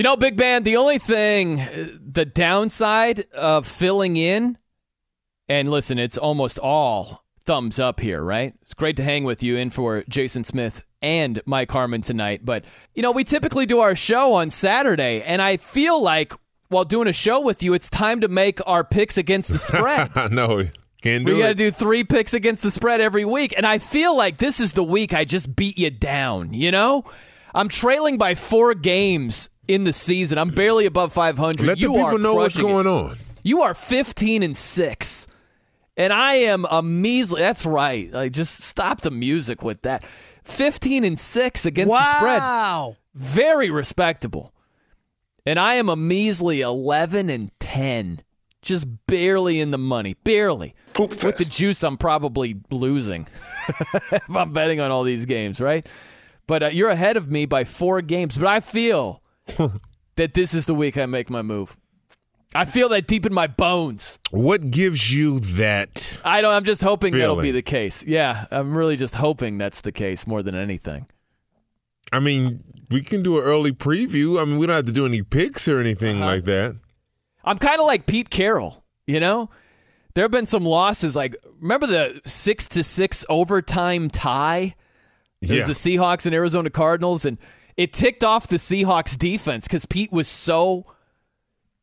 You know, Big Band, the only thing, uh, the downside of filling in, and listen, it's almost all thumbs up here, right? It's great to hang with you in for Jason Smith and Mike Harmon tonight. But, you know, we typically do our show on Saturday, and I feel like while doing a show with you, it's time to make our picks against the spread. no, can't do we got to do three picks against the spread every week. And I feel like this is the week I just beat you down, you know? I'm trailing by four games in the season. I'm barely above 500. Let you the people are know what's crushing it. going on. You are 15 and 6. And I am a measly. That's right. Like just stop the music with that. 15 and 6 against the spread. Wow. Very respectable. And I am a measly 11 and 10. Just barely in the money. Barely. Poop With the juice, I'm probably losing if I'm betting on all these games, right? But uh, you're ahead of me by four games. But I feel that this is the week I make my move. I feel that deep in my bones. What gives you that? I don't. I'm just hoping that'll be the case. Yeah, I'm really just hoping that's the case more than anything. I mean, we can do an early preview. I mean, we don't have to do any picks or anything Uh-huh. like that. I'm kind of like Pete Carroll, you know? There have been some losses like remember the 6 to 6 overtime tie? It Yeah. the Seahawks and Arizona Cardinals and it ticked off the Seahawks defense cuz Pete was so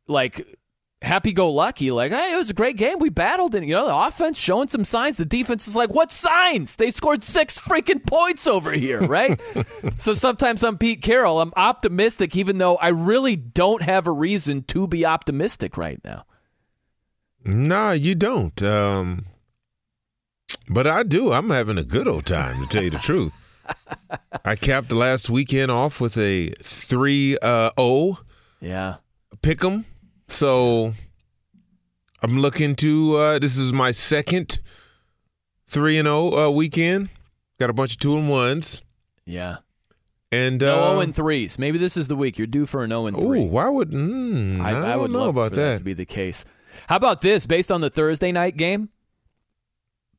like happy go lucky, like, hey, it was a great game. We battled, and you know, the offense showing some signs. The defense is like, what signs? They scored six freaking points over here, right? so sometimes I'm Pete Carroll. I'm optimistic, even though I really don't have a reason to be optimistic right now. Nah, you don't. Um, but I do. I'm having a good old time, to tell you the truth. I capped the last weekend off with a 3 uh, 0 Yeah. pick 'em. So I'm looking to uh this is my second 3 and 0 uh, weekend. Got a bunch of 2 and 1s Yeah. and No uh 0 and 3s. Maybe this is the week. You're due for an 0 and 3. Ooh, why would mm, I, I, I would know love about for that. to be the case. How about this? Based on the Thursday night game,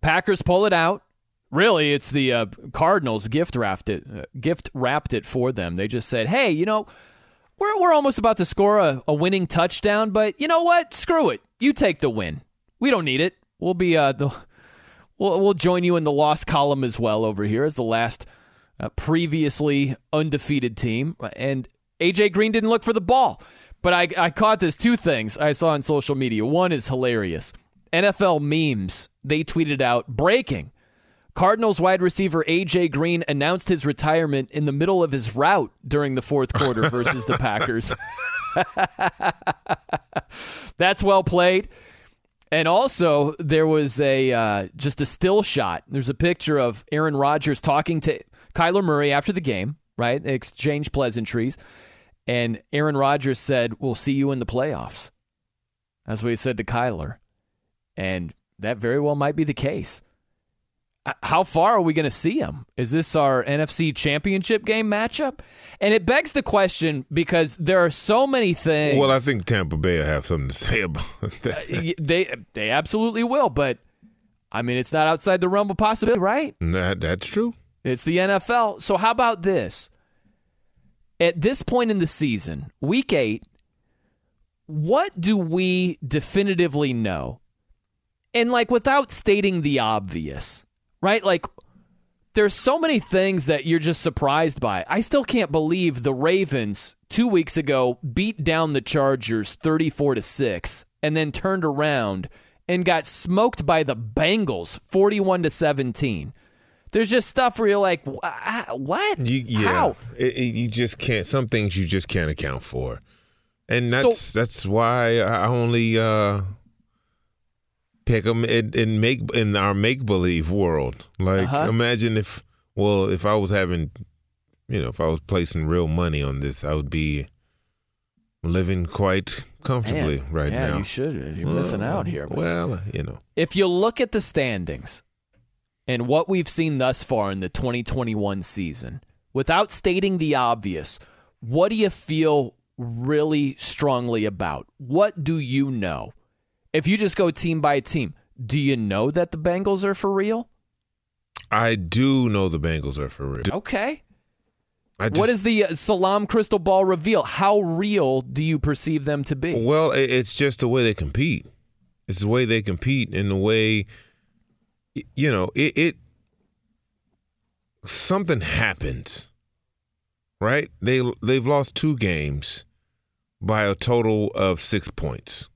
Packers pull it out. Really, it's the uh, Cardinals gift wrapped it, uh, gift wrapped it for them. They just said, "Hey, you know, we're we're almost about to score a, a winning touchdown, but you know what? Screw it. You take the win. We don't need it. We'll be uh the we'll we'll join you in the loss column as well over here as the last uh, previously undefeated team. And AJ Green didn't look for the ball. But I, I caught this two things I saw on social media. One is hilarious. NFL memes, they tweeted out breaking. Cardinals wide receiver AJ Green announced his retirement in the middle of his route during the fourth quarter versus the Packers. That's well played. And also, there was a uh, just a still shot. There's a picture of Aaron Rodgers talking to Kyler Murray after the game. Right, they exchanged pleasantries, and Aaron Rodgers said, "We'll see you in the playoffs." That's what he said to Kyler, and that very well might be the case. Uh, How far are we going to see him? Is this our NFC Championship game matchup? And it begs the question because there are so many things. Well, I think Tampa Bay will have something to say about that. They they absolutely will, but I mean, it's not outside the realm of possibility, right? that that's true. It's the NFL. So how about this? At this point in the season, week 8, what do we definitively know? And like without stating the obvious, right? Like there's so many things that you're just surprised by. I still can't believe the Ravens 2 weeks ago beat down the Chargers 34 to 6 and then turned around and got smoked by the Bengals 41 to 17. There's just stuff where you're like, what? You, yeah, How? It, it- you just can't. Some things you just can't account for, and that's that's why I only uh, pick them in, in make in our make believe world. Like, Uh-huh. imagine if well, if I was having, you know, if I was placing real money on this, I would be living quite comfortably Man, right yeah, now. you should. You're missing out here. man. Well, you know, If you look at the standings and what we've seen thus far in the 2021 season, without stating the obvious, what do you feel really strongly about? What do you know? If you just go team by team, do you know that the Bengals are for real? I do know the Bengals are for real. Okay. I what just- does the uh, Salaam crystal ball reveal? How real do you perceive them to be? Well, it's just the way they compete. It's the way they compete and the way, you know, it. it something happens, right? They they've lost two games by a total of six points.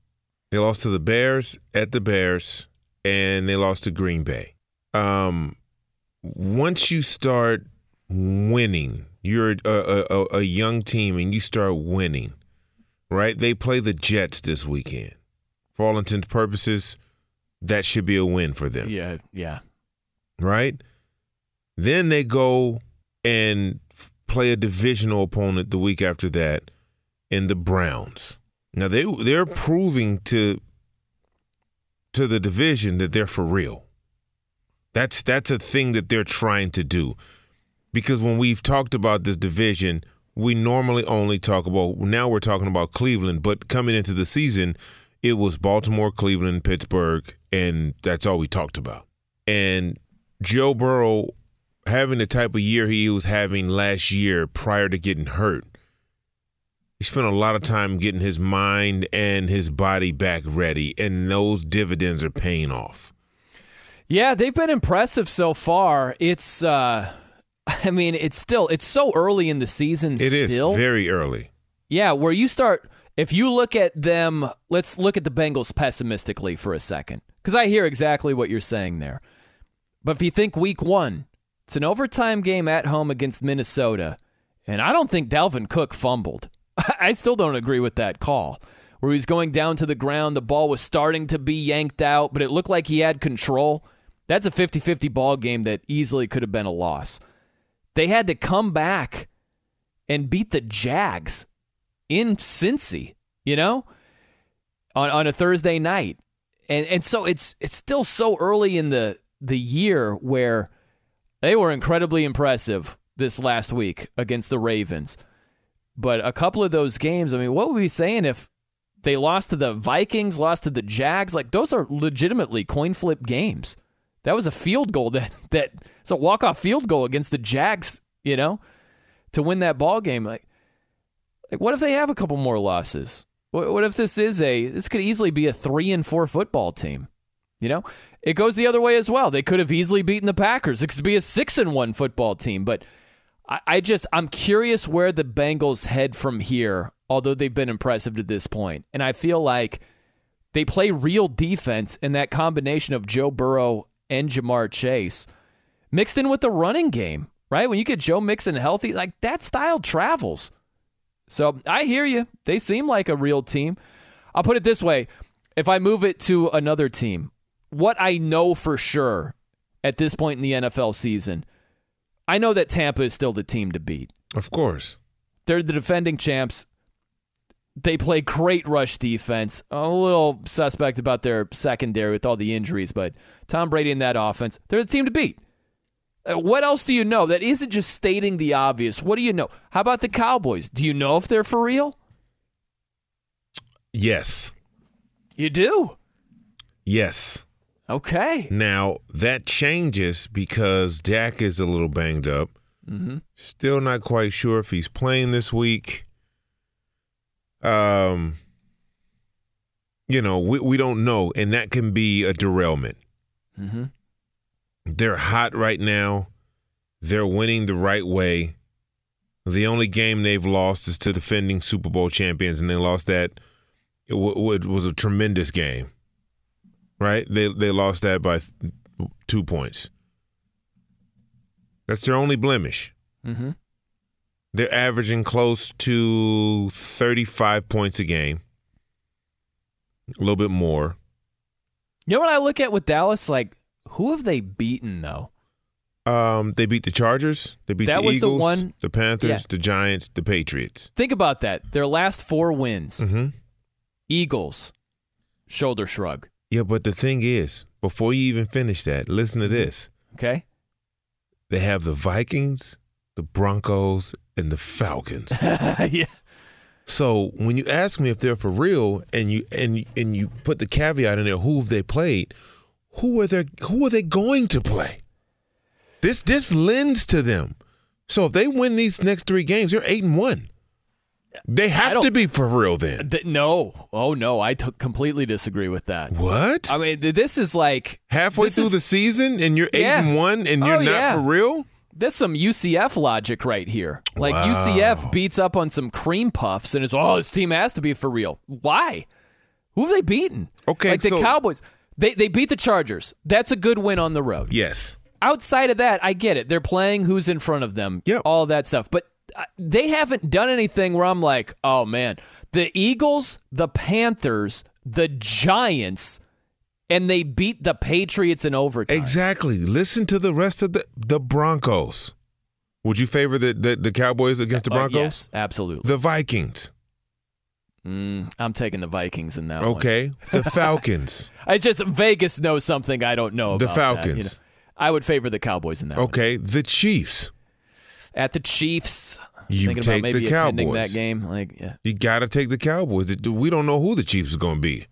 They lost to the Bears at the Bears, and they lost to Green Bay. Um, once you start winning, you're a, a, a, young team, and you start winning right? They play the Jets this weekend. For all intents and purposes, that should be a win for them, Yeah, yeah. right? Then they go and play a divisional opponent the week after that in the Browns. Now they they're proving to to the division that they're for real. That's that's a thing that they're trying to do. Because when we've talked about this division, we normally only talk about now we're talking about Cleveland, but coming into the season, it was Baltimore, Cleveland, Pittsburgh, and that's all we talked about. And Joe Burrow having the type of year he was having last year prior to getting hurt. He spent a lot of time getting his mind and his body back ready, and those dividends are paying off. Yeah, they've been impressive so far. It's uh I mean, it's still it's so early in the season It is still. very early. yeah, where you start If you look at them, let's look at the Bengals pessimistically for a second, because I hear exactly what you're saying there. But if you think week one, it's an overtime game at home against Minnesota, and I don't think Dalvin Cook fumbled. I still don't agree with that call. Where he was going down to the ground, the ball was starting to be yanked out, but it looked like he had control. That's a 50 50 ball game that easily could have been a loss. They had to come back and beat the Jags in Cincy, you know, on, on a Thursday night. And and so it's it's still so early in the the year where they were incredibly impressive this last week against the Ravens. But a couple of those games, I mean, what would we be saying if they lost to the Vikings, lost to the Jags? Like those are legitimately coin flip games. That was a field goal that that it's a walk off field goal against the Jags, you know, to win that ball game. Like, like what if they have a couple more losses? What, what if this is a this could easily be a three and four football team? You know, it goes the other way as well. They could have easily beaten the Packers. It could be a six and one football team. But I, I just I'm curious where the Bengals head from here. Although they've been impressive to this point, and I feel like they play real defense in that combination of Joe Burrow and Ja'Marr Chase, mixed in with the running game, right? When you get Joe Mixon healthy, like that style travels. So I hear you. They seem like a real team. I'll put it this way if I move it to another team, what I know for sure at this point in the NFL season, I know that Tampa is still the team to beat. Of course. They're the defending champs. They play great rush defense. A little suspect about their secondary with all the injuries, but Tom Brady in that offense, they're the team to beat. Uh, what else do you know that isn't just stating the obvious? What do you know? How about the Cowboys? Do you know if they're for real? Yes. You do? Yes. Okay. Now, that changes because Dak is a little banged up. Mm-hmm. Still not quite sure if he's playing this week. Um, you know, we, we don't know, and that can be a derailment. Mm-hmm. They're hot right now. They're winning the right way. The only game they've lost is to defending Super Bowl champions, and they lost that. It, w- it was a tremendous game, right? They they lost that by th- two points. That's their only blemish. Mm-hmm. They're averaging close to 35 points a game, a little bit more. You know what I look at with Dallas? Like, who have they beaten though? Um, they beat the Chargers. They beat That the was the one- the Panthers, Yeah. the Giants, the Patriots. Think about that. Their last four wins: Mm-hmm. Eagles, shoulder shrug. Yeah, but the thing is, before you even finish that, listen to mm-hmm. this. Okay. They have the Vikings, the Broncos, and the Falcons. yeah. So when you ask me if they're for real, and you and and you put the caveat in there, who have they played? Who are they? Who are they going to play? This this lends to them. So if they win these next three games, they're eight and one. They have to be for real then. Th- no. Oh no. I t- completely disagree with that. What? I mean, th- this is like Halfway through is- the season, and you're eight Yeah. and one, and you're Oh, not yeah. for real. This some UCF logic right here. Like Wow. UCF beats up on some cream puffs and it's oh this team has to be for real. Why? Who have they beaten? Okay, like the so- Cowboys. They they beat the Chargers. That's a good win on the road. Yes. Outside of that, I get it. They're playing who's in front of them. Yep. All that stuff. But they haven't done anything where I'm like, oh man, the Eagles, the Panthers, the Giants, and they beat the Patriots in overtime. Exactly. Listen to the rest of the the Broncos. Would you favor the the, the Cowboys against the Uh, Broncos? yes, absolutely. The Vikings. Mm, I'm taking the Vikings in that one. Okay. The Falcons. It's just Vegas knows something I don't know The about. that, you Falcons. know. I would favor the Cowboys in that one. Okay. The Chiefs. At the Chiefs, You thinking take about maybe the attending Cowboys. that game. Like, yeah, You got to take the Cowboys. We don't know who the Chiefs are going to be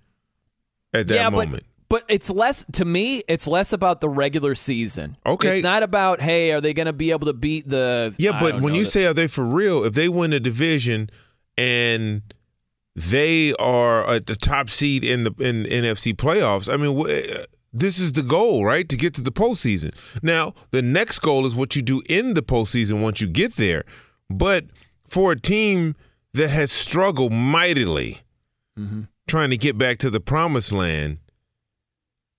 at that yeah, moment. but but it's less to me. It's less about the regular season. Okay. it's not about hey, are they going to be able to beat the? yeah, but when know, you the- say are they for real, if they win a division and they are at the top seed in the in NFC playoffs, I mean, wh- this is the goal, right? To get to the postseason. Now, the next goal is what you do in the postseason once you get there. But for a team that has struggled mightily Mm-hmm. trying to get back to the promised land,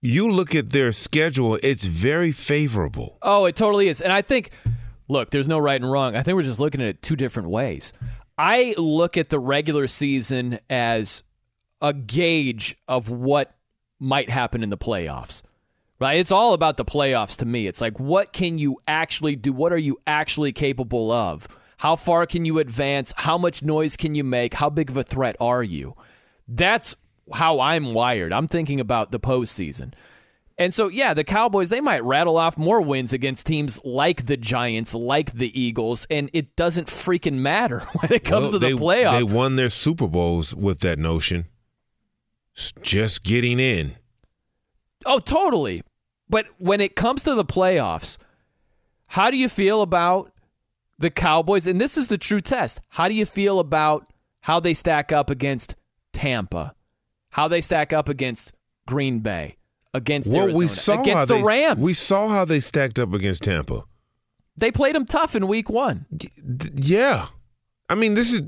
you look at their schedule, it's very favorable. Oh, it totally is. And I think, look, there's no right and wrong. I think we're just looking at it two different ways. I look at the regular season as a gauge of what might happen in the playoffs. Right? It's all about the playoffs to me. It's like what can you actually do? What are you actually capable of? How far can you advance? How much noise can you make? How big of a threat are you? That's how I'm wired. I'm thinking about the postseason. And so, yeah, the Cowboys, they might rattle off more wins against teams like the Giants, like the Eagles, and it doesn't freaking matter when it comes Well, to the they, playoffs. They won their Super Bowls with that notion. Just getting in. Oh, totally. But when it comes to the playoffs, how do you feel about the Cowboys? And this is the true test. How do you feel about how they stack up against Tampa? How they stack up against Green Bay? Against Well, Arizona? we saw against how the they, Rams. We saw how they stacked up against Tampa. they played them tough in week one. Yeah, I mean, this is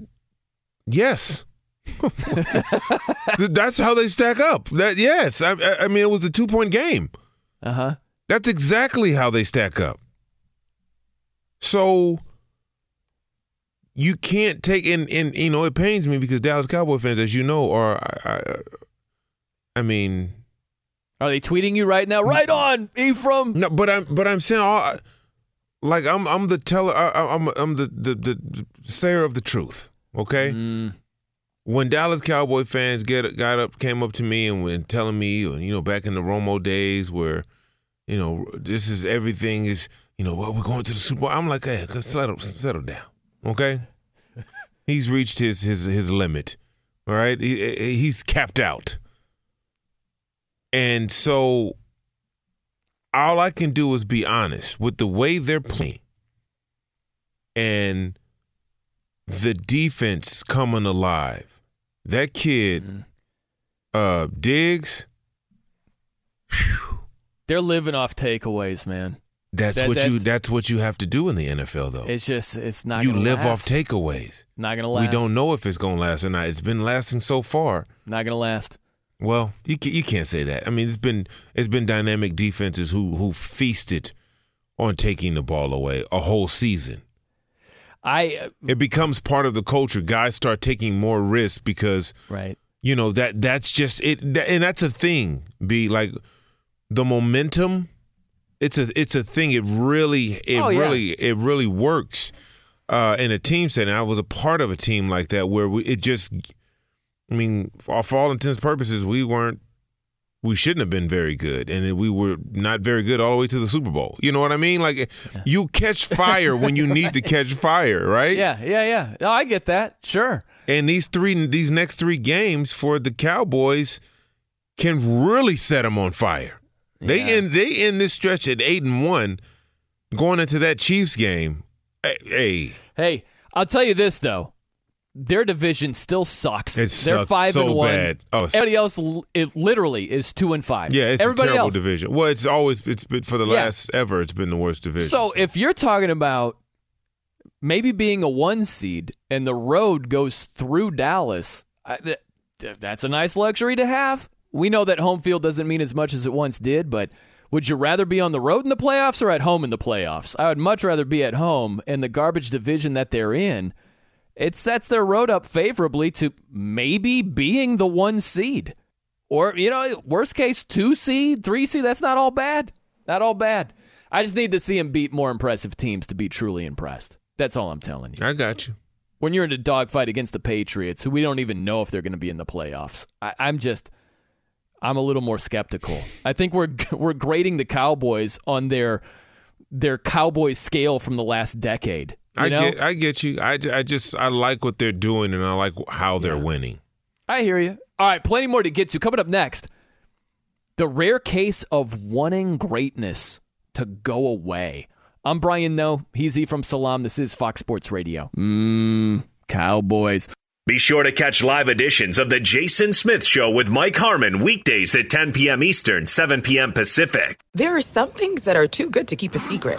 yes. Th- That's how they stack up. That yes, I, I- mean, it was a two point game. Uh huh. That's exactly how they stack up. So you can't take in and you know it pains me because Dallas Cowboy fans, as you know, are I, I, I mean Are they tweeting you right now? Right on, Ephraim. no, but I'm but I'm saying all like I'm I'm the teller I, I- I'm I'm the, the the sayer of the truth. Okay. Mm, when Dallas Cowboy fans get got up, came up to me and were telling me, you know, back in the Romo days where, you know, this is everything is, you know, well, we're going to the Super Bowl. I'm like, hey, settle, settle down, okay? He's reached his his his limit, all right. He, he's capped out, and so all I can do is be honest with the way they're playing, and the defense coming alive. That kid, uh, Diggs. they're living off takeaways, man. That's That- what you. that's- That's what you have to do in the NFL, though. It's just, it's not. you live last. off takeaways. Not gonna last. We don't know if it's gonna last or not. It's been lasting so far. Not gonna last. Well, you you can't say that. I mean, it's been it's been dynamic defenses who who feasted on taking the ball away a whole season. I It becomes part of the culture. Guys start taking more risks because right. you know that that's just it and that's a thing be like the momentum it's a it's a thing it really it Oh, yeah. really it really works uh in a team setting i was a part of a team like that where we it just i mean for for all intents and purposes we weren't we shouldn't have been very good and we were not very good all the way to the super bowl you know what i mean like you catch fire when you need to catch fire right Yeah, yeah, yeah. No, I get that. Sure. and these three, these next three games for the Cowboys can really set them on fire. They end, they end this stretch at eight and one, going into that Chiefs game. Hey, Hey, I'll tell you this though. Their division still sucks. It They're five so and one. bad. Oh, it's- Everybody else, it literally is two and five. yeah, it's Everybody a terrible else. division. Well, it's always it's been for the Yeah. last ever. It's been the worst division. So if you're talking about maybe being a one seed and the road goes through Dallas, I, th- th- that's a nice luxury to have. We know that home field doesn't mean as much as it once did, but would you rather be on the road in the playoffs or at home in the playoffs? I would much rather be at home in the garbage division that they're in. It sets their road up favorably to maybe being the one seed. Or, you know, worst case, two seed, three seed. That's not all bad. Not all bad. I just need to see him beat more impressive teams to be truly impressed. That's all I'm telling you. I got you. When you're in a dogfight against the Patriots, who we don't even know if they're going to be in the playoffs, I, I'm just, I'm a little more skeptical. I think we're we're grading the Cowboys on their their Cowboys scale from the last decade. You I know? get I get you. I, I just I like what they're doing and I like how they're winning. I hear you. All right, plenty more to get to. Coming up next, the rare case of wanting greatness to go away. I'm Brian Noe. He's E from Salam. This is Fox Sports Radio. Mmm, Cowboys. Be sure to catch live editions of The Jason Smith Show with Mike Harmon weekdays at 10 p.m. Eastern, 7 p.m. Pacific. There are some things that are too good to keep a secret.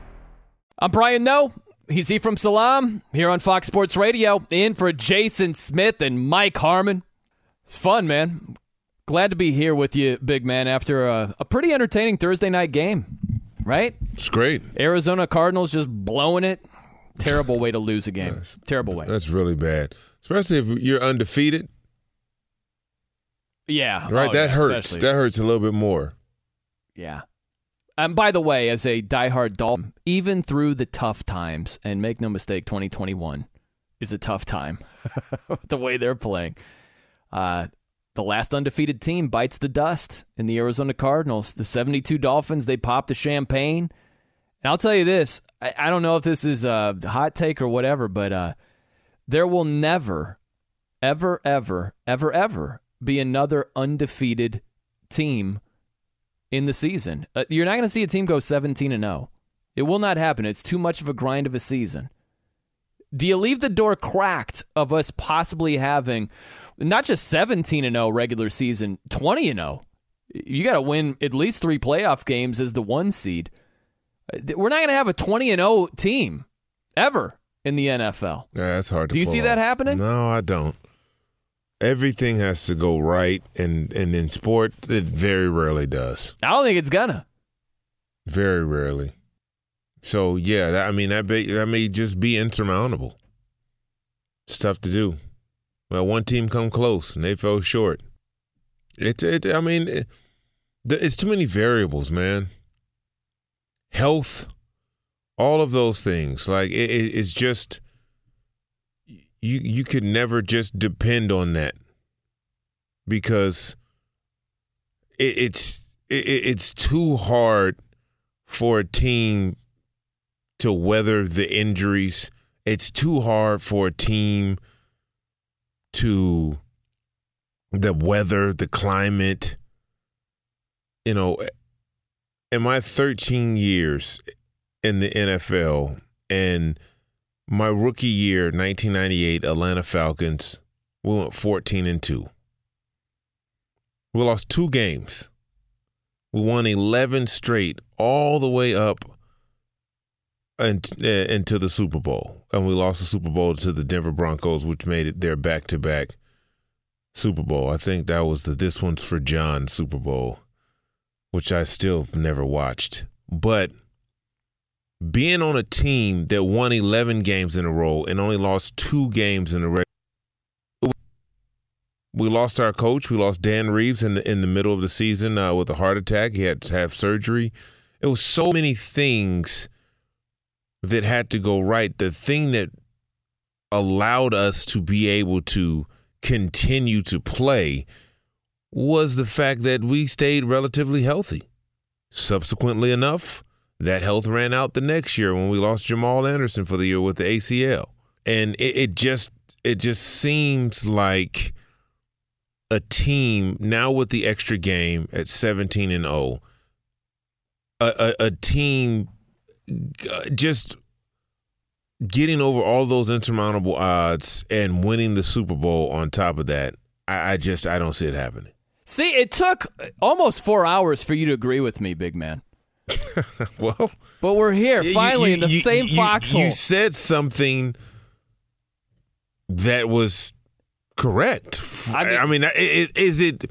I'm Brian Noe. He's Ephraim Salaam here on Fox Sports Radio, in for Jason Smith and Mike Harmon. It's fun, man. Glad to be here with you, big man, after a, a pretty entertaining Thursday night game, right? It's great. Arizona Cardinals just blowing it. Terrible way to lose a game. Yes. Terrible way. That's really bad, especially if you're undefeated. Yeah. Right, Oh, that yeah, hurts. especially. That hurts a little bit more. Yeah. And by the way, as a diehard Dolfan, even through the tough times, and make no mistake, 2021 is a tough time. the way they're playing, uh, the last undefeated team bites the dust in the Arizona Cardinals. The 72 Dolphins they pop the champagne, and I'll tell you this: I, I don't know if this is a hot take or whatever, but uh, there will never, ever, ever, ever, ever be another undefeated team in the season. Uh, you're not going to see a team go 17 and 0. It will not happen. It's too much of a grind of a season. Do you leave the door cracked of us possibly having not just 17 and 0 regular season, 20 and 0? You got to win at least 3 playoff games as the 1 seed. Uh, We're not going to have a 20 and 0 team ever in the NFL. Yeah, that's hard to Do you see that happening? No, I don't. Everything has to go right, and, and in sport, it very rarely does. I don't think it's gonna. Very rarely. So yeah, that, I mean that may, that may just be insurmountable. It's tough to do. Well, one team come close and they fell short. It's it. I mean, it, it's too many variables, man. Health, all of those things. Like it, it, it's just you you could never just depend on that because it, it's it, it's too hard for a team to weather the injuries. It's too hard for a team to the weather, the climate. You know, in my 13 years in the NFL and my rookie year, 1998, Atlanta Falcons, we went 14 and 2. We lost two games. We won 11 straight all the way up and eh, into the Super Bowl. And we lost the Super Bowl to the Denver Broncos, which made it their back to back Super Bowl. I think that was the This One's for John Super Bowl, which I still never watched. But being on a team that won 11 games in a row and only lost two games in a row. We lost our coach. We lost Dan Reeves in the, in the middle of the season uh, with a heart attack. He had to have surgery. It was so many things that had to go right. The thing that allowed us to be able to continue to play was the fact that we stayed relatively healthy. Subsequently enough, that health ran out the next year when we lost Jamal Anderson for the year with the ACL. And it, it just it just seems like a team now with the extra game at 17 and 0 a, a, a team uh, just getting over all those insurmountable odds and winning the Super Bowl on top of that, I, I, just I don't see it happening. See, it took almost four hours for you to agree with me, big man. well, but we're here finally you, you, in the you, same foxhole. You said something that was correct. I mean, I mean is it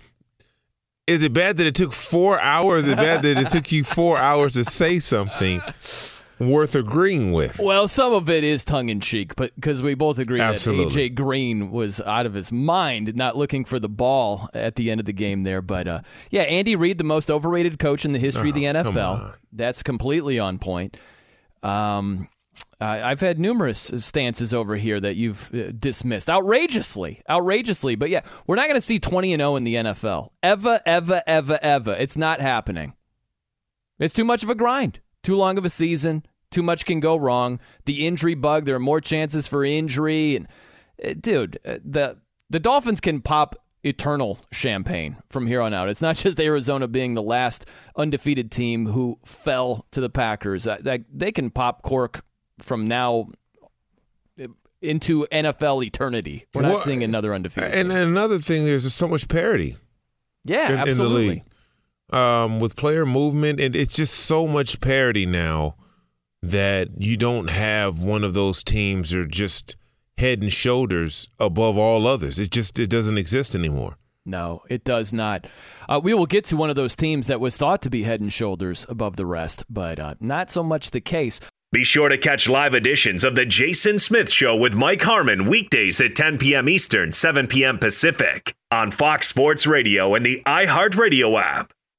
is it bad that it took four hours? Is it bad that it took you four hours to say something? worth agreeing with. Well, some of it is tongue in cheek, but because we both agree Absolutely. that AJ Green was out of his mind, not looking for the ball at the end of the game there. But uh, yeah, Andy Reid, the most overrated coach in the history oh, of the oh, NFL. That's completely on point. Um, I've had numerous stances over here that you've uh, dismissed outrageously, outrageously. But yeah, we're not going to see 20 and 0 in the NFL ever, ever, ever, ever. It's not happening. It's too much of a grind, too long of a season, too much can go wrong. The injury bug, there are more chances for injury. And uh, dude, uh, the the Dolphins can pop eternal champagne from here on out. It's not just Arizona being the last undefeated team who fell to the Packers. They can pop cork from now into NFL eternity. We're not well, seeing another undefeated. And, and, another thing, there's just so much parity. Yeah, in, absolutely. In the league. Um, with player movement, and it's just so much parity now that you don't have one of those teams that are just head and shoulders above all others. It just it doesn't exist anymore. No, it does not. Uh, we will get to one of those teams that was thought to be head and shoulders above the rest, but uh, not so much the case. Be sure to catch live editions of The Jason Smith Show with Mike Harmon weekdays at 10 p.m. Eastern, 7 p.m. Pacific on Fox Sports Radio and the iHeartRadio app.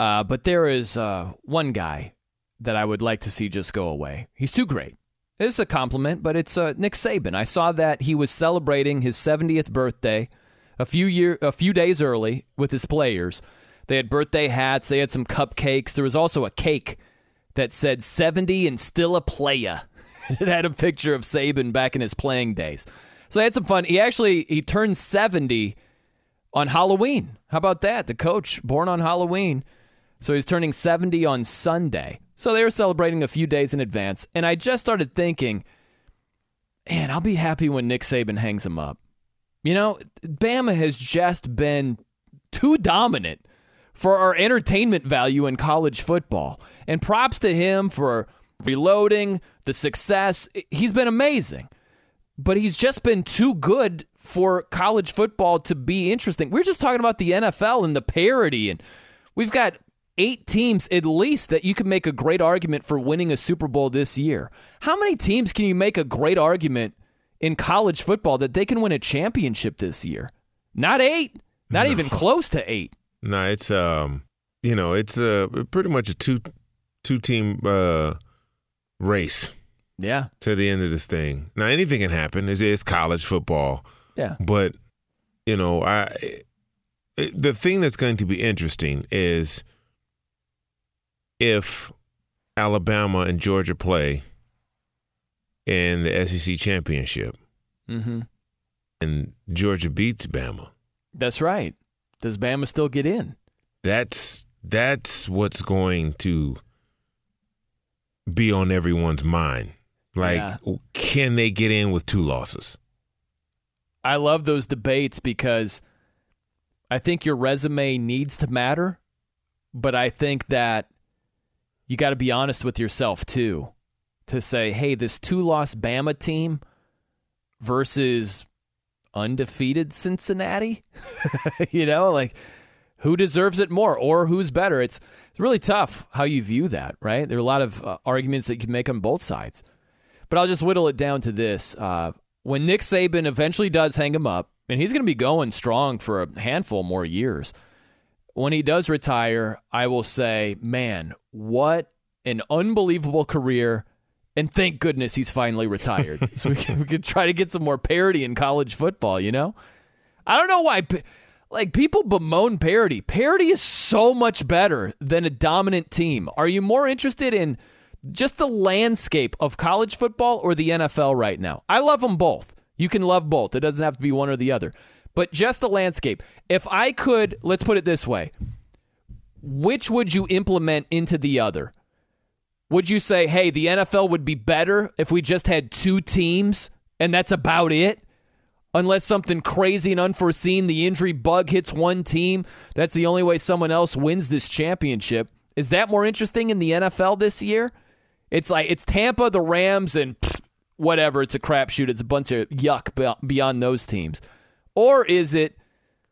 Uh, but there is uh, one guy that I would like to see just go away. He's too great. It's a compliment, but it's uh, Nick Saban. I saw that he was celebrating his 70th birthday a few year, a few days early with his players. They had birthday hats. They had some cupcakes. There was also a cake that said 70 and still a playa. it had a picture of Saban back in his playing days. So I had some fun. He actually he turned 70 on Halloween. How about that? The coach born on Halloween. So he's turning 70 on Sunday. So they were celebrating a few days in advance. And I just started thinking, man, I'll be happy when Nick Saban hangs him up. You know, Bama has just been too dominant for our entertainment value in college football. And props to him for reloading, the success. He's been amazing. But he's just been too good for college football to be interesting. We're just talking about the NFL and the parity and we've got eight teams at least that you can make a great argument for winning a Super Bowl this year. How many teams can you make a great argument in college football that they can win a championship this year? Not eight. Not No. even close to eight. No, it's um, you know, it's uh, pretty much a two two team uh race. Yeah. To the end of this thing. Now anything can happen. It's, it's college football. Yeah. But you know, I it, the thing that's going to be interesting is if Alabama and Georgia play in the SEC championship Mm-hmm. and Georgia beats Bama. That's right. Does Bama still get in? That's that's what's going to be on everyone's mind. Like, Yeah. can they get in with two losses? I love those debates because I think your resume needs to matter, but I think that you got to be honest with yourself too to say, hey, this two loss Bama team versus undefeated Cincinnati, you know, like who deserves it more or who's better? It's, it's really tough how you view that, right? There are a lot of uh, arguments that you can make on both sides. But I'll just whittle it down to this: uh, when Nick Saban eventually does hang him up, and he's going to be going strong for a handful more years. When he does retire, I will say, man, what an unbelievable career. And thank goodness he's finally retired. so we can, we can try to get some more parity in college football, you know? I don't know why like people bemoan parity. Parity is so much better than a dominant team. Are you more interested in just the landscape of college football or the NFL right now? I love them both. You can love both. It doesn't have to be one or the other. But just the landscape. If I could, let's put it this way. Which would you implement into the other? Would you say, "Hey, the NFL would be better if we just had two teams and that's about it?" unless something crazy and unforeseen, the injury bug hits one team. That's the only way someone else wins this championship. Is that more interesting in the NFL this year? It's like it's Tampa, the Rams, and pfft, whatever. It's a crapshoot. It's a bunch of yuck beyond those teams. Or is it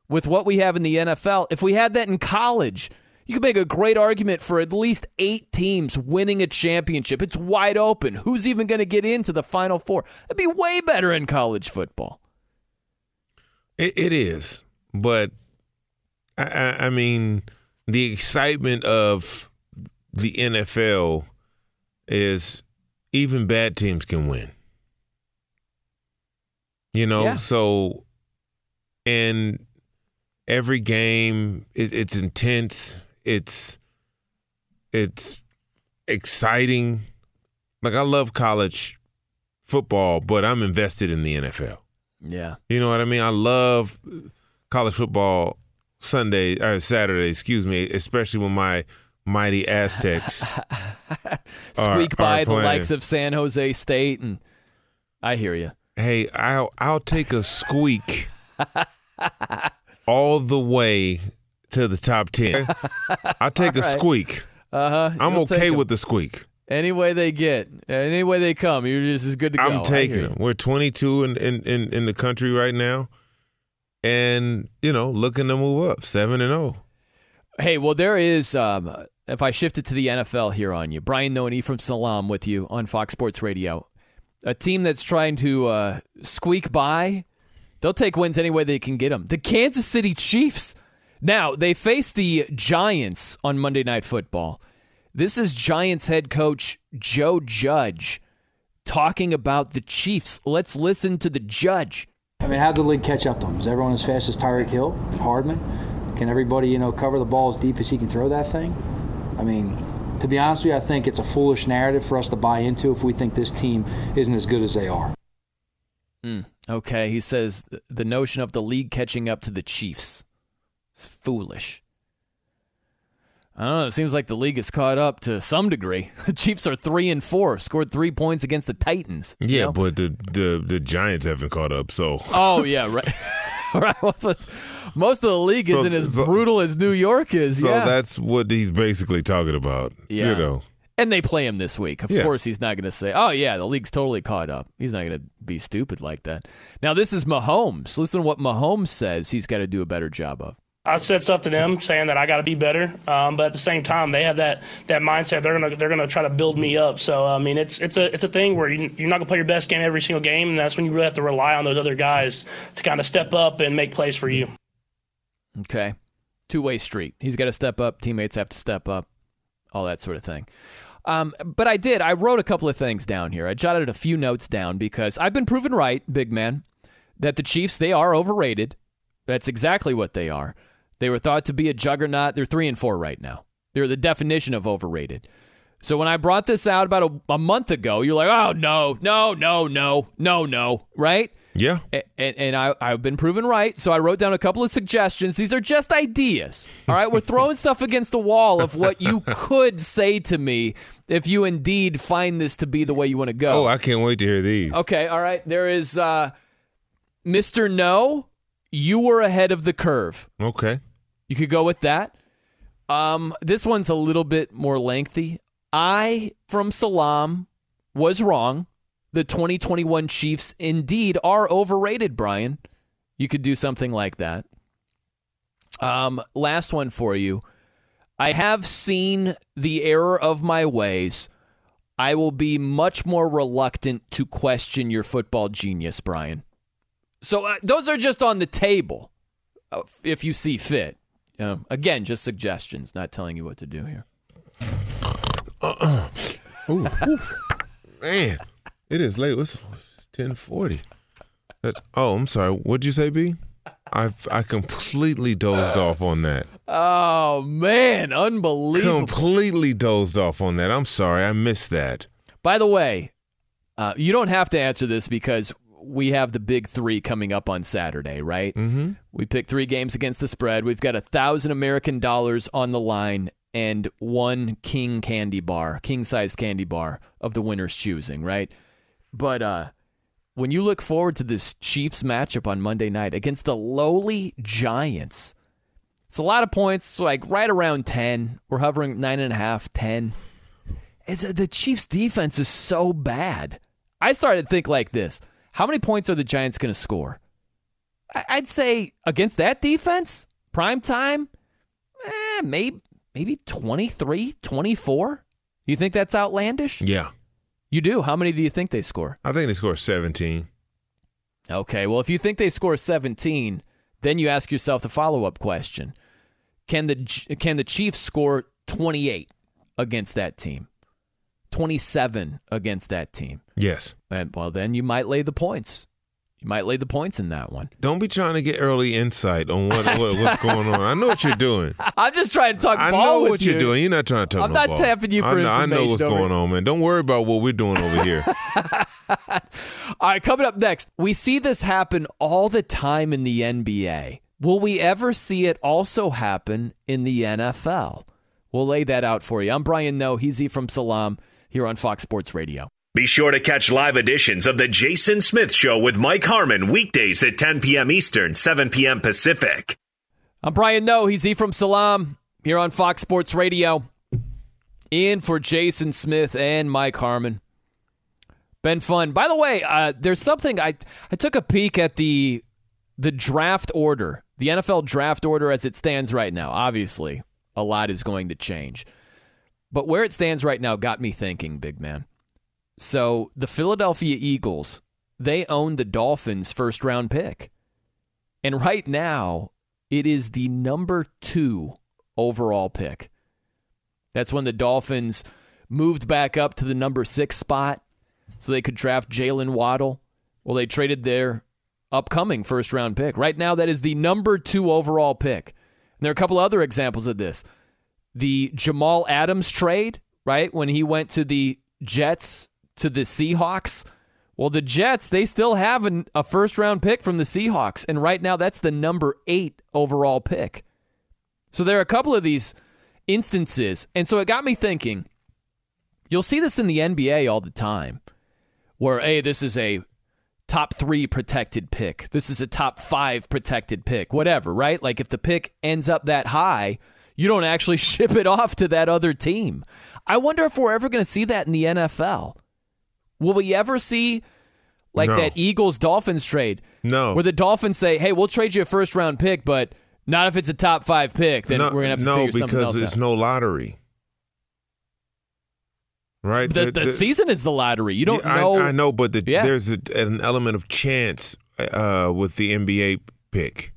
with what we have in the NFL? If we had that in college, you could make a great argument for at least eight teams winning a championship. It's wide open. Who's even going to get into the Final Four? It'd be way better in college football. It, it is, but I, I, I mean, the excitement of the NFL is even bad teams can win. You know, Yeah. so and every game it, it's intense. It's it's exciting. Like I love college football, but I'm invested in the NFL. Yeah. You know what I mean? I love college football Sunday or Saturday, excuse me, especially when my mighty Aztecs Squeak are by the likes of San Jose State, and I hear you. Hey, I'll I'll take a squeak all the way to the top ten. I'll take a right. squeak. Uh huh. I'm okay with the squeak. any way they get, any way they come. You're just as good to go. I'm taking them. We're 22 in, in, in, in the country right now, and you know, looking to move up seven and oh. zero. Hey, well, there is. Um, if I shift it to the NFL here on you, Brian Noni Ephraim Salaam with you on Fox Sports Radio, a team that's trying to uh, squeak by. They'll take wins any way they can get them. The Kansas City Chiefs. Now they face the Giants on Monday Night Football. This is Giants head coach Joe Judge talking about the Chiefs. Let's listen to the Judge. I mean, how did the league catch up to them? Is everyone as fast as Tyreek Hill, Hardman? Can everybody, you know, cover the ball as deep as he can throw that thing? I mean, to be honest with you, I think it's a foolish narrative for us to buy into if we think this team isn't as good as they are. Mm, okay, he says the notion of the league catching up to the Chiefs is foolish. I don't know. It seems like the league is caught up to some degree. The Chiefs are three and four, scored three points against the Titans. Yeah, know? but the, the the Giants haven't caught up. So Oh yeah, right. right. Most of the league So- isn't as so- brutal as New York is. so yeah. that's what he's basically talking about. Yeah. You know. And they play him this week. Of Yeah. course, he's not going to say, "Oh yeah, the league's totally caught up." He's not going to be stupid like that. Now, this is Mahomes. Listen to what Mahomes says. He's got to do a better job of. I said stuff to them saying that I got to be better, um, but at the same time, they have that that mindset. They're gonna they're gonna try to build me up. So I mean, it's it's a it's a thing where you, you're not gonna play your best game every single game, and that's when you really have to rely on those other guys to kind of step up and make plays for you. Okay. Two way street. He's got to step up. Teammates have to step up. All that sort of thing. Um, but I did. I wrote a couple of things down here. I jotted a few notes down because I've been proven right, big man, that the Chiefs, they are overrated. That's exactly what they are. They were thought to be a juggernaut. They're three and four right now. They're the definition of overrated. So when I brought this out about a, a month ago, you're like, oh, no, no, no, no, no, no, right? Yeah. A- And, and I, I've been proven right. So I wrote down a couple of suggestions. These are just ideas. All right. We're throwing stuff against the wall of what you could say to me if you indeed find this to be the way you want to go. Oh, I can't wait to hear these. Okay, all right. There is uh, Mr. Noe, you were ahead of the curve. Okay. You could go with that. Um, this one's a little bit more lengthy. I, Ephraim Salaam, was wrong. The 2021 Chiefs indeed are overrated, Brian. You could do something like that. Um, last one for you. I have seen the error of my ways. I will be much more reluctant to question your football genius, Brian. So uh, those are just on the table uh, if you see fit. Um, again, just suggestions, not telling you what to do here. Ooh, ooh. Man, it is late. It's ten forty. Oh, I'm sorry. What'd you say, B? I I completely dozed off on that. Oh man, unbelievable! Completely dozed off on that. I'm sorry, I missed that. By the way, uh, you don't have to answer this because we have the big three coming up on Saturday, right? Mm-hmm. We picked three games against the spread. We've got a thousand American dollars on the line and one king candy bar, king sized candy bar of the winner's choosing, right? But uh, when you look forward to this Chiefs matchup on Monday night against the lowly Giants, it's a lot of points, like right around 10. We're hovering nine and a half, 10. It's, the Chiefs defense is so bad. I started to think like this. How many points are the Giants going to score? I'd say against that defense, prime time, eh, maybe maybe 23, 24. You think that's outlandish? Yeah. You do. How many do you think they score? I think they score 17. Okay. Well, if you think they score 17, then you ask yourself the follow-up question. Can the can the Chiefs score 28 against that team? 27 against that team? Yes. And, well, then you might lay the points. You might lay the points in that one. Don't be trying to get early insight on what, what what's going on. I know what you're doing. I'm just trying to talk ball. I know what you. you're doing. You're not trying to talk I'm no not ball. tapping you for I know, I know what's going on, man. Don't worry about what we're doing over here. All right, coming up next, we see this happen all the time in the NBA. Will we ever see it also happen in the NFL? We'll lay that out for you. I'm Brian Noe. He's E from Salam here on Fox Sports Radio. Be sure to catch live editions of The Jason Smith Show with Mike Harmon weekdays at 10 p.m. Eastern, 7 p.m. Pacific. I'm Brian Noe. He's E from Salam here on Fox Sports Radio. In for Jason Smith and Mike Harmon. Been fun. By the way, uh, there's something I I took a peek at the the draft order, the NFL draft order as it stands right now. Obviously, a lot is going to change. But where it stands right now got me thinking, big man. So, the Philadelphia Eagles, they own the Dolphins' first round pick. And right now, it is the number 2 overall pick. That's when the Dolphins moved back up to the number 6 spot so they could draft Jaylen Waddle. Well, they traded their upcoming first round pick. Right now, that is the number two overall pick. And there are a couple other examples of this. The Jamal Adams trade, right? When he went to the Jets to the Seahawks. Well, the Jets, they still have an, a first round pick from the Seahawks. And right now, that's the number eight overall pick. So there are a couple of these instances. And so it got me thinking you'll see this in the NBA all the time where, hey, this is a top three protected pick. This is a top five protected pick, whatever, right? Like if the pick ends up that high, you don't actually ship it off to that other team. I wonder if we're ever going to see that in the NFL. Will we ever see like No. that Eagles Dolphins trade? No. Where the Dolphins say, hey, we'll trade you a first round pick, but not if it's a top five pick. Then no, we're going to have to no, figure something else out. no because there's no lottery. Right? the, the, season is the lottery. You don't Yeah, know. I, know, but the, Yeah. there's a, an element of chance uh, with the NBA pick.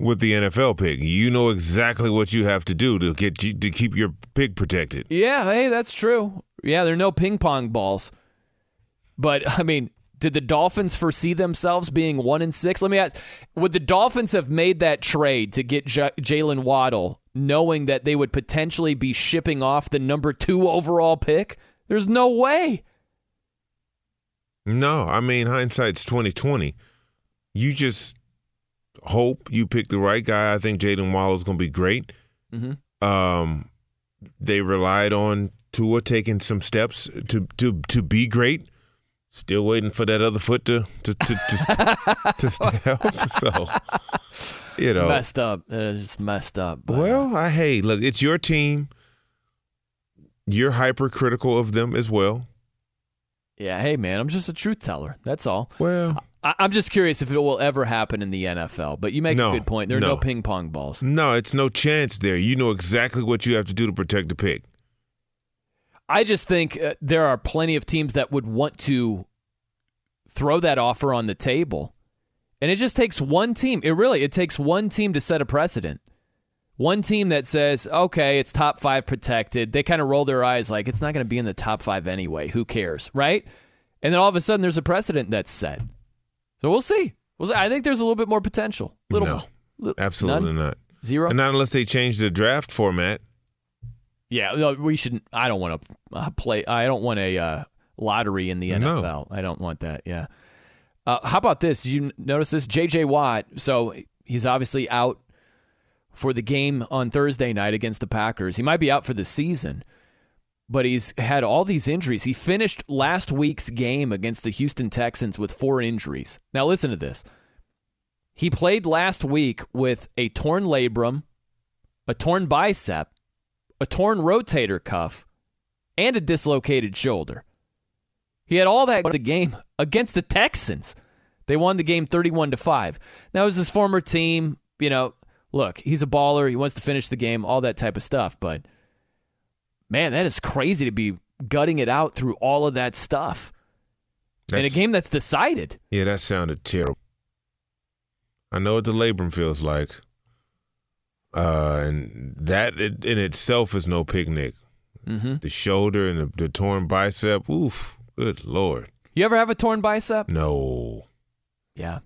With the NFL pick, you know exactly what you have to do to get you, to keep your pick protected. Yeah, hey, that's true. Yeah, there are no ping pong balls. But I mean, did the Dolphins foresee themselves being one and six? Let me ask: Would the Dolphins have made that trade to get J- Jaylen Waddle, knowing that they would potentially be shipping off the number two overall pick? There's no way. No, I mean hindsight's twenty twenty. You just hope you pick the right guy. I think Jaden Waddle's going to be great. Mm-hmm. Um, they relied on Tua taking some steps to to to be great. Still waiting for that other foot to to to to, to step. So you It's know, messed up. It's messed up. but- well, uh, I hey, look, it's your team. You're hypercritical of them as well. yeah, hey man, I'm just a truth teller. That's all. Well, I- I'm just curious if it will ever happen in the NFL. But you make No, a good point. There are no no. ping pong balls. No, it's no chance there. You know exactly what you have to do to protect the pick. I just think uh, there are plenty of teams that would want to throw that offer on the table. And it just takes one team. It really it takes one team to set a precedent. One team that says, "Okay, it's top 5 protected." They kind of roll their eyes like it's not going to be in the top 5 anyway. Who cares, right? And then all of a sudden there's a precedent that's set. So we'll see. We'll see. I think there's a little bit more potential. Little no, more. Little- absolutely none? not. Zero. And not unless they change the draft format. Yeah, no, we shouldn't. I don't want to uh, play. I don't want a uh, lottery in the No. NFL. I don't want that. Yeah. Uh, how about this? Did you notice this? J.J. Watt. So he's obviously out for the game on Thursday night against the Packers. He might be out for the season, but he's had all these injuries. He finished last week's game against the Houston Texans with four injuries. Now listen to this. He played last week with a torn labrum, a torn bicep, a torn rotator cuff, and a dislocated shoulder. He had all that the game against the Texans. They won the game 31 to 5. Now it was his former team, you know, look, he's a baller, he wants to finish the game, all that type of stuff, but man, that is crazy to be gutting it out through all of that stuff. in a game that's decided. Yeah, that sounded terrible. I know what the labrum feels like. Uh, and that in itself is no picnic. Mm-hmm. The shoulder and the, the torn bicep. Oof, good lord. You ever have a torn bicep? No, Yeah.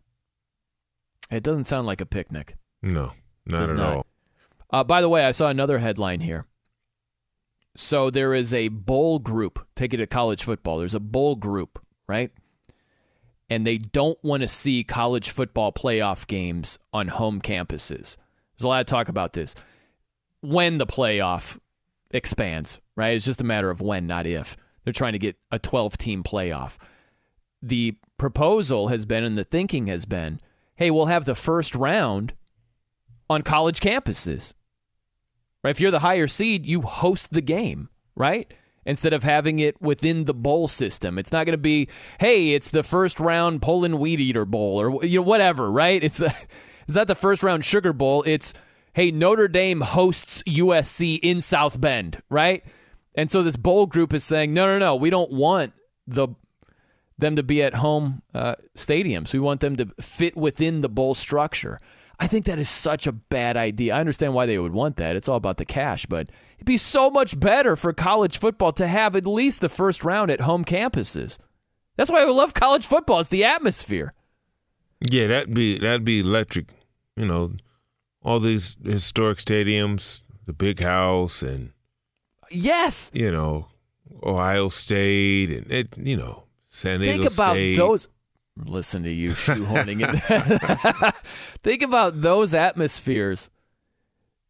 It doesn't sound like a picnic. no, not Does at not. all. Uh, by the way, I saw another headline here. So there is a bowl group. Take it to college football. There's a bowl group, right? And they don't want to see college football playoff games on home campuses. There's a lot of talk about this. When the playoff expands, right? It's just a matter of when, not if. They're trying to get a 12 team playoff. The proposal has been, and the thinking has been, hey, we'll have the first round on college campuses. Right? If you're the higher seed, you host the game, right? Instead of having it within the bowl system. It's not going to be, hey, it's the first round Poland Wheat Eater Bowl or you know whatever, right? It's it's not the first round Sugar Bowl. It's hey, Notre Dame hosts USC in South Bend, right? And so this bowl group is saying, no, no, no, we don't want the them to be at home uh, stadiums. We want them to fit within the bowl structure. I think that is such a bad idea. I understand why they would want that. It's all about the cash, but it'd be so much better for college football to have at least the first round at home campuses. That's why I love college football. It's the atmosphere. Yeah, that'd be that'd be electric. You know, all these historic stadiums, the big house, and Yes. you know, Ohio State, and it. You know, San Diego Think about State. those. Listen to you shoehorning it. Think about those atmospheres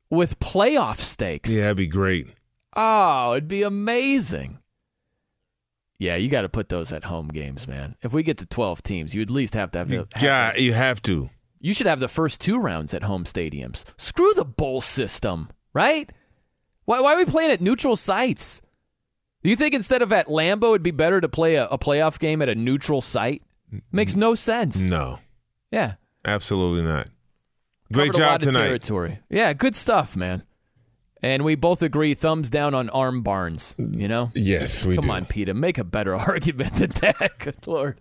with playoff stakes. Yeah, that'd be great. Oh, it'd be amazing. Yeah, you got to put those at home games, man. If we get to 12 teams, you at least have to have the. Yeah, you have to. You should have the first two rounds at home stadiums. Screw the bowl system, right? Why, why are we playing at neutral sites? Do you think instead of at Lambeau, it'd be better to play a, a playoff game at a neutral site? Makes no sense. No, Yeah. absolutely not. Great Covered a job lot of tonight. territory. Yeah, good stuff, man. And we both agree, thumbs down on Arm Barnes. You know? Yes, we Come do. on, Peter, make a better argument than that. Good lord.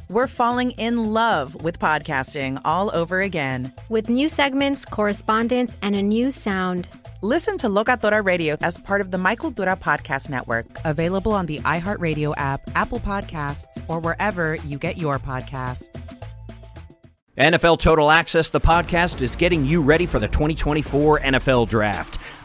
we're falling in love with podcasting all over again. With new segments, correspondence, and a new sound. Listen to Locatora Radio as part of the My Cultura Podcast Network, available on the iHeartRadio app, Apple Podcasts, or wherever you get your podcasts. NFL Total Access, the podcast, is getting you ready for the 2024 NFL Draft.